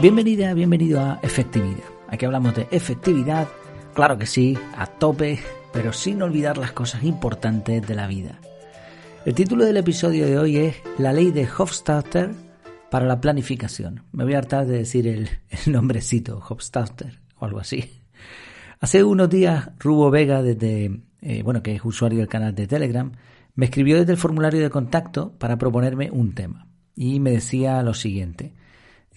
Bienvenida, bienvenido a Efectividad. Aquí hablamos de efectividad, claro que sí, a tope, pero sin olvidar las cosas importantes de la vida. El título del episodio de hoy es La ley de Hofstadter para la planificación. Me voy a hartar de decir el, nombrecito, Hofstadter o algo así. Hace unos días, Rubo Vega, desde, eh, bueno, que es usuario del canal de Telegram, me escribió desde el formulario de contacto para proponerme un tema. Y me decía lo siguiente.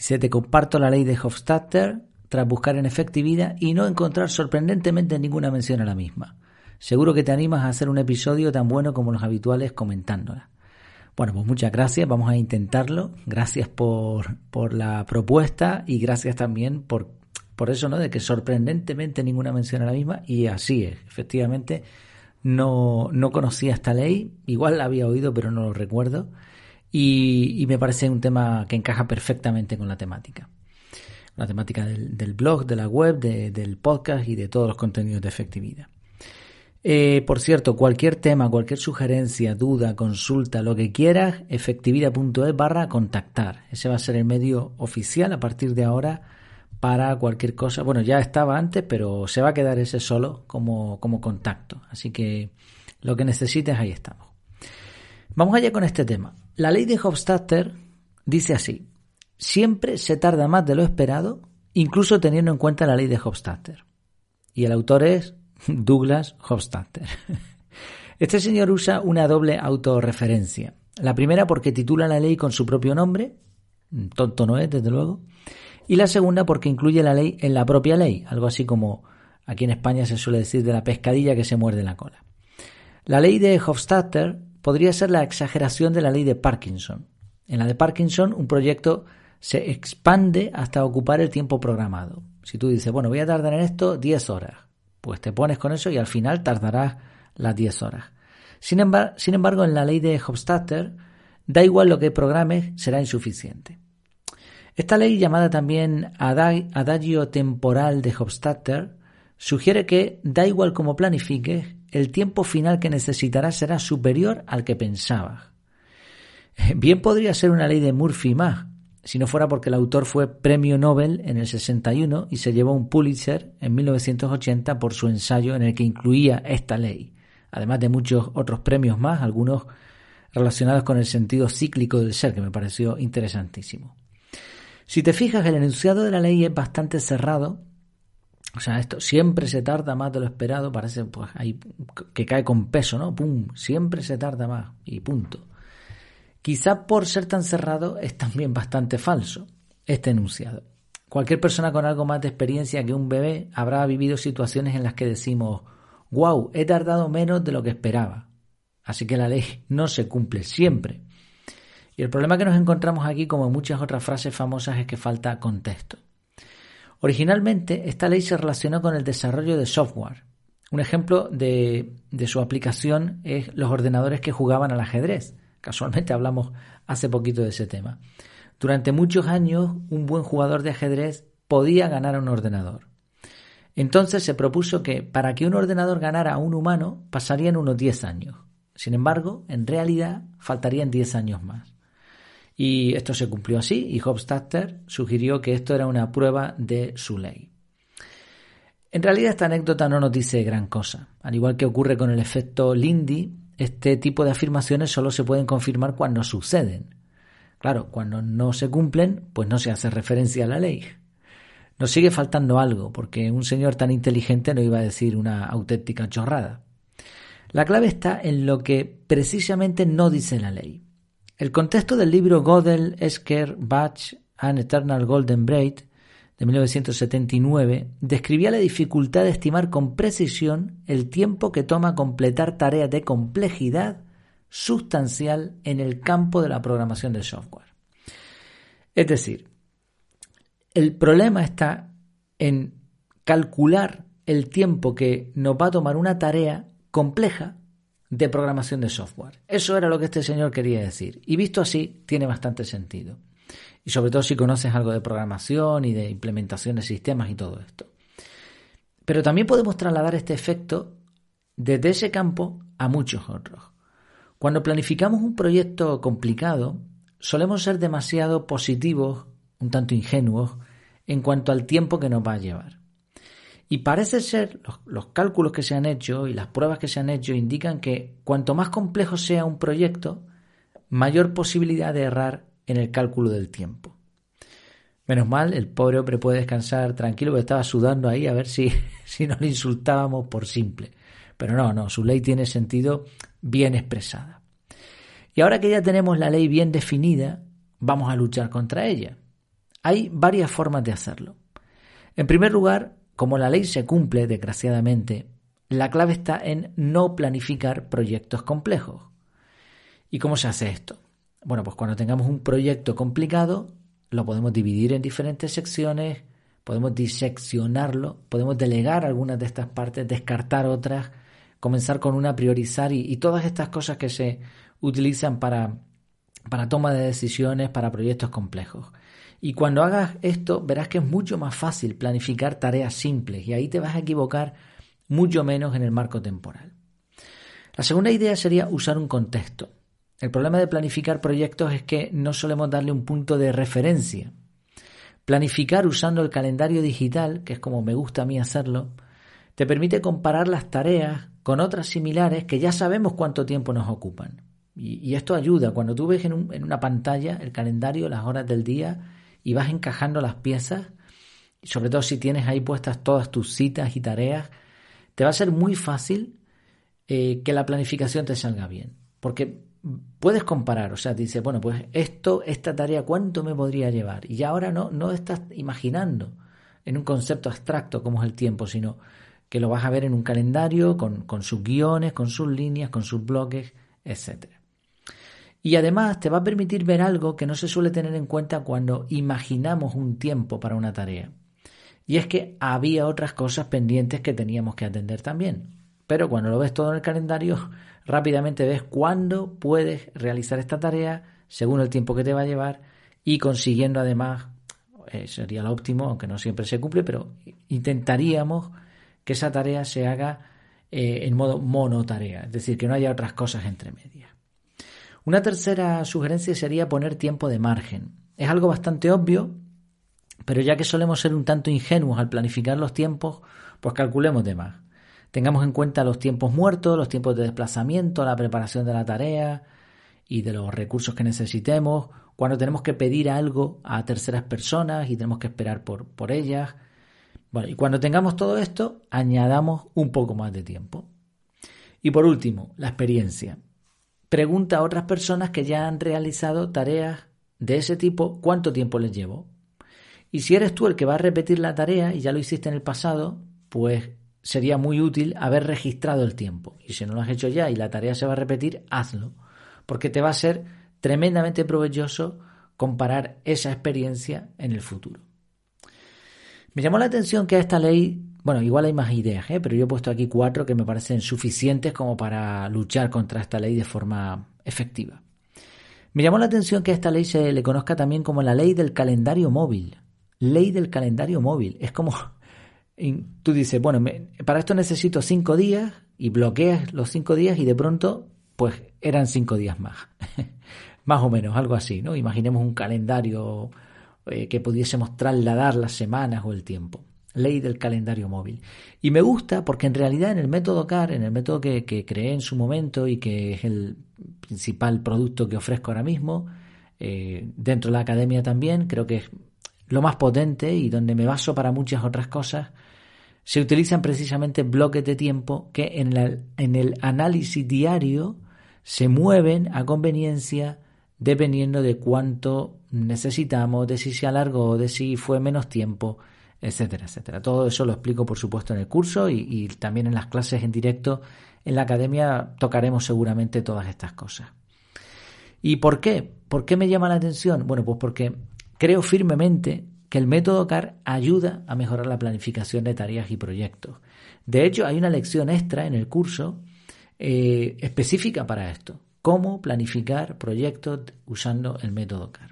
Dice, te comparto la ley de Hofstadter tras buscar en efectividad y no encontrar sorprendentemente ninguna mención a la misma. Seguro que te animas a hacer un episodio tan bueno como los habituales comentándola. Bueno, pues muchas gracias, vamos a intentarlo. Gracias por, por la propuesta y gracias también por, por eso, ¿no? De que sorprendentemente ninguna mención a la misma y así es, efectivamente. No, no conocía esta ley, igual la había oído pero no lo recuerdo y, me parece un tema que encaja perfectamente con la temática. La temática del, blog, de la web, del podcast y de todos los contenidos de efectividad. Eh, por cierto, cualquier tema, cualquier sugerencia, duda, consulta, lo que quieras, efectividad.es barra contactar. Ese va a ser el medio oficial a partir de ahora para cualquier cosa. Bueno, ya estaba antes, pero se va a quedar ese solo como, como contacto. Así que lo que necesites, ahí estamos. Vamos allá con este tema. La ley de Hofstadter dice así, siempre se tarda más de lo esperado, incluso teniendo en cuenta la ley de Hofstadter. Y el autor es Douglas Hofstadter. Este señor usa una doble autorreferencia. La primera porque titula la ley con su propio nombre, tonto no es, desde luego, y la segunda porque incluye la ley en la propia ley, algo así como aquí en España se suele decir de la pescadilla que se muerde la cola. La ley de Hofstadter podría ser la exageración de la ley de Parkinson. En la de Parkinson, un proyecto se expande hasta ocupar el tiempo programado. Si tú dices, bueno, voy a tardar en esto 10 horas, pues te pones con eso y al final tardarás las 10 horas. Sin, embargo, en la ley de Hofstadter, da igual lo que programes, será insuficiente. Esta ley, llamada también adagio temporal de Hofstadter, sugiere que da igual cómo planifiques, el tiempo final que necesitarás será superior al que pensabas. Bien podría ser una ley de Murphy más, si no fuera porque el autor fue premio Nobel en el 61 y se llevó un Pulitzer en 1980 por su ensayo en el que incluía esta ley, además de muchos otros premios más, algunos relacionados con el sentido cíclico del ser, que me pareció interesantísimo. Si te fijas, el enunciado de la ley es bastante cerrado o sea, esto siempre se tarda más de lo esperado, parece pues que cae con peso, ¿no? Pum, siempre se tarda más y punto. Quizá por ser tan cerrado es también bastante falso este enunciado. Cualquier persona con algo más de experiencia que un bebé habrá vivido situaciones en las que decimos, wow, he tardado menos de lo que esperaba. Así que la ley no se cumple siempre. Y el problema que nos encontramos aquí, como en muchas otras frases famosas, es que falta contexto. Originalmente, esta ley se relacionó con el desarrollo de software. Un ejemplo de, su aplicación es los ordenadores que jugaban al ajedrez. Casualmente hablamos hace poquito de ese tema. Durante muchos años, un buen jugador de ajedrez podía ganar a un ordenador. Entonces se propuso que para que un ordenador ganara a un humano pasarían unos 10 años. Sin embargo, en realidad faltarían 10 años más. Y esto se cumplió así y Hofstadter sugirió que esto era una prueba de su ley. En realidad esta anécdota no nos dice gran cosa. Al igual que ocurre con el efecto Lindy, este tipo de afirmaciones solo se pueden confirmar cuando suceden. Claro, cuando no se cumplen, pues no se hace referencia a la ley. Nos sigue faltando algo, porque un señor tan inteligente no iba a decir una auténtica chorrada. La clave está en lo que precisamente no dice la ley. El contexto del libro Gödel, Esker, Bach and Eternal Golden Braid de 1979 describía la dificultad de estimar con precisión el tiempo que toma completar tareas de complejidad sustancial en el campo de la programación de software. Es decir, el problema está en calcular el tiempo que nos va a tomar una tarea compleja de programación de software. Eso era lo que este señor quería decir. Y visto así, tiene bastante sentido. Y sobre todo si conoces algo de programación y de implementación de sistemas y todo esto. Pero también podemos trasladar este efecto desde ese campo a muchos otros. Cuando planificamos un proyecto complicado, solemos ser demasiado positivos, un tanto ingenuos, en cuanto al tiempo que nos va a llevar. Y parece ser, los, cálculos que se han hecho y las pruebas que se han hecho indican que cuanto más complejo sea un proyecto, mayor posibilidad de errar en el cálculo del tiempo. Menos mal, el pobre hombre puede descansar tranquilo, porque estaba sudando ahí a ver si, si no le insultábamos por simple. Pero no, no, su ley tiene sentido bien expresada. Y ahora que ya tenemos la ley bien definida, vamos a luchar contra ella. Hay varias formas de hacerlo. En primer lugar, como la ley se cumple, desgraciadamente, la clave está en no planificar proyectos complejos. ¿Y cómo se hace esto? Bueno, pues cuando tengamos un proyecto complicado, lo podemos dividir en diferentes secciones, podemos diseccionarlo, podemos delegar algunas de estas partes, descartar otras, comenzar con una, priorizar y, todas estas cosas que se utilizan para, para toma de decisiones, para proyectos complejos. Y cuando hagas esto, verás que es mucho más fácil planificar tareas simples y ahí te vas a equivocar mucho menos en el marco temporal. La segunda idea sería usar un contexto. El problema de planificar proyectos es que no solemos darle un punto de referencia. Planificar usando el calendario digital, que es como me gusta a mí hacerlo, te permite comparar las tareas con otras similares que ya sabemos cuánto tiempo nos ocupan. Y, esto ayuda. Cuando tú ves en, en una pantalla el calendario, las horas del día, y vas encajando las piezas, sobre todo si tienes ahí puestas todas tus citas y tareas, te va a ser muy fácil eh, que la planificación te salga bien. Porque puedes comparar, o sea, te dice, bueno, pues esto, esta tarea, ¿cuánto me podría llevar? Y ahora no, no estás imaginando en un concepto abstracto como es el tiempo, sino que lo vas a ver en un calendario con, con sus guiones, con sus líneas, con sus bloques, etcétera. Y además te va a permitir ver algo que no se suele tener en cuenta cuando imaginamos un tiempo para una tarea. Y es que había otras cosas pendientes que teníamos que atender también. Pero cuando lo ves todo en el calendario, rápidamente ves cuándo puedes realizar esta tarea según el tiempo que te va a llevar y consiguiendo además, eh, sería lo óptimo, aunque no siempre se cumple, pero intentaríamos que esa tarea se haga eh, en modo monotarea, es decir, que no haya otras cosas entre medias. Una tercera sugerencia sería poner tiempo de margen. Es algo bastante obvio, pero ya que solemos ser un tanto ingenuos al planificar los tiempos, pues calculemos de más. Tengamos en cuenta los tiempos muertos, los tiempos de desplazamiento, la preparación de la tarea y de los recursos que necesitemos, cuando tenemos que pedir algo a terceras personas y tenemos que esperar por, por ellas. Bueno, y cuando tengamos todo esto, añadamos un poco más de tiempo. Y por último, la experiencia. Pregunta a otras personas que ya han realizado tareas de ese tipo cuánto tiempo les llevó. Y si eres tú el que va a repetir la tarea y ya lo hiciste en el pasado, pues sería muy útil haber registrado el tiempo. Y si no lo has hecho ya y la tarea se va a repetir, hazlo. Porque te va a ser tremendamente provechoso comparar esa experiencia en el futuro. Me llamó la atención que a esta ley bueno, igual hay más ideas, ¿eh? pero yo he puesto aquí cuatro que me parecen suficientes como para luchar contra esta ley de forma efectiva. Me llamó la atención que a esta ley se le conozca también como la ley del calendario móvil. Ley del calendario móvil. Es como tú dices, bueno, para esto necesito cinco días y bloqueas los cinco días y de pronto, pues eran cinco días más. más o menos, algo así, ¿no? Imaginemos un calendario eh, que pudiésemos trasladar las semanas o el tiempo ley del calendario móvil. Y me gusta porque en realidad en el método CAR, en el método que, creé en su momento y que es el principal producto que ofrezco ahora mismo, eh, dentro de la academia también, creo que es lo más potente y donde me baso para muchas otras cosas, se utilizan precisamente bloques de tiempo que en, en el análisis diario se mueven a conveniencia dependiendo de cuánto necesitamos, de si se alargó, de si fue menos tiempo, etcétera, etcétera. Todo eso lo explico, por supuesto, en el curso y, también en las clases en directo en la academia tocaremos seguramente todas estas cosas. ¿Y por qué? ¿Por qué me llama la atención? Bueno, pues porque creo firmemente que el método CAR ayuda a mejorar la planificación de tareas y proyectos. De hecho, hay una lección extra en el curso eh, específica para esto. Cómo planificar proyectos usando el método CAR.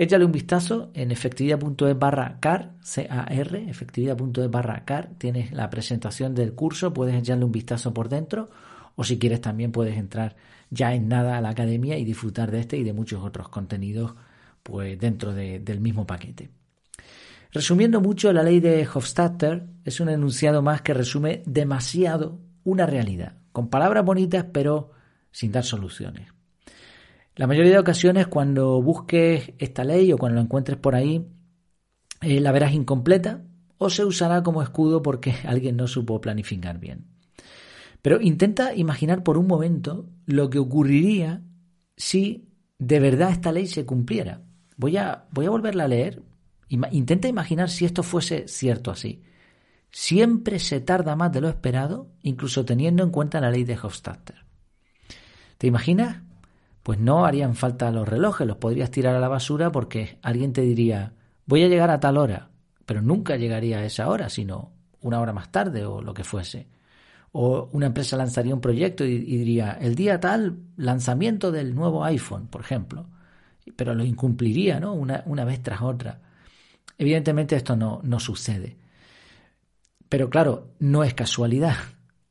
Échale un vistazo en efectividad.es barra car, efectividad.es barra car, tienes la presentación del curso, puedes echarle un vistazo por dentro o si quieres también puedes entrar ya en nada a la academia y disfrutar de este y de muchos otros contenidos pues dentro del mismo paquete. Resumiendo mucho, la ley de Hofstadter es un enunciado más que resume demasiado una realidad, con palabras bonitas pero sin dar soluciones. La mayoría de ocasiones cuando busques esta ley o cuando la encuentres por ahí, eh, la verás incompleta o se usará como escudo porque alguien no supo planificar bien. Pero intenta imaginar por un momento lo que ocurriría si de verdad esta ley se cumpliera. Voy a, voy a volverla a leer. Intenta imaginar si esto fuese cierto así. Siempre se tarda más de lo esperado, incluso teniendo en cuenta la ley de Hofstadter. ¿Te imaginas? Pues no harían falta los relojes, los podrías tirar a la basura porque alguien te diría, voy a llegar a tal hora, pero nunca llegaría a esa hora, sino una hora más tarde o lo que fuese. O una empresa lanzaría un proyecto y, diría, el día tal, lanzamiento del nuevo iPhone, por ejemplo. Pero lo incumpliría, ¿no? Una, una vez tras otra. Evidentemente esto no, no sucede. Pero claro, no es casualidad.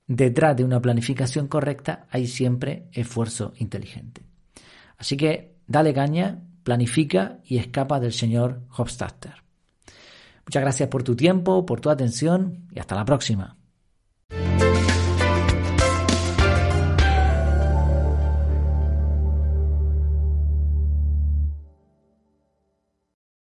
Detrás de una planificación correcta hay siempre esfuerzo inteligente. Así que dale caña, planifica y escapa del señor Hofstadter. Muchas gracias por tu tiempo, por tu atención y hasta la próxima.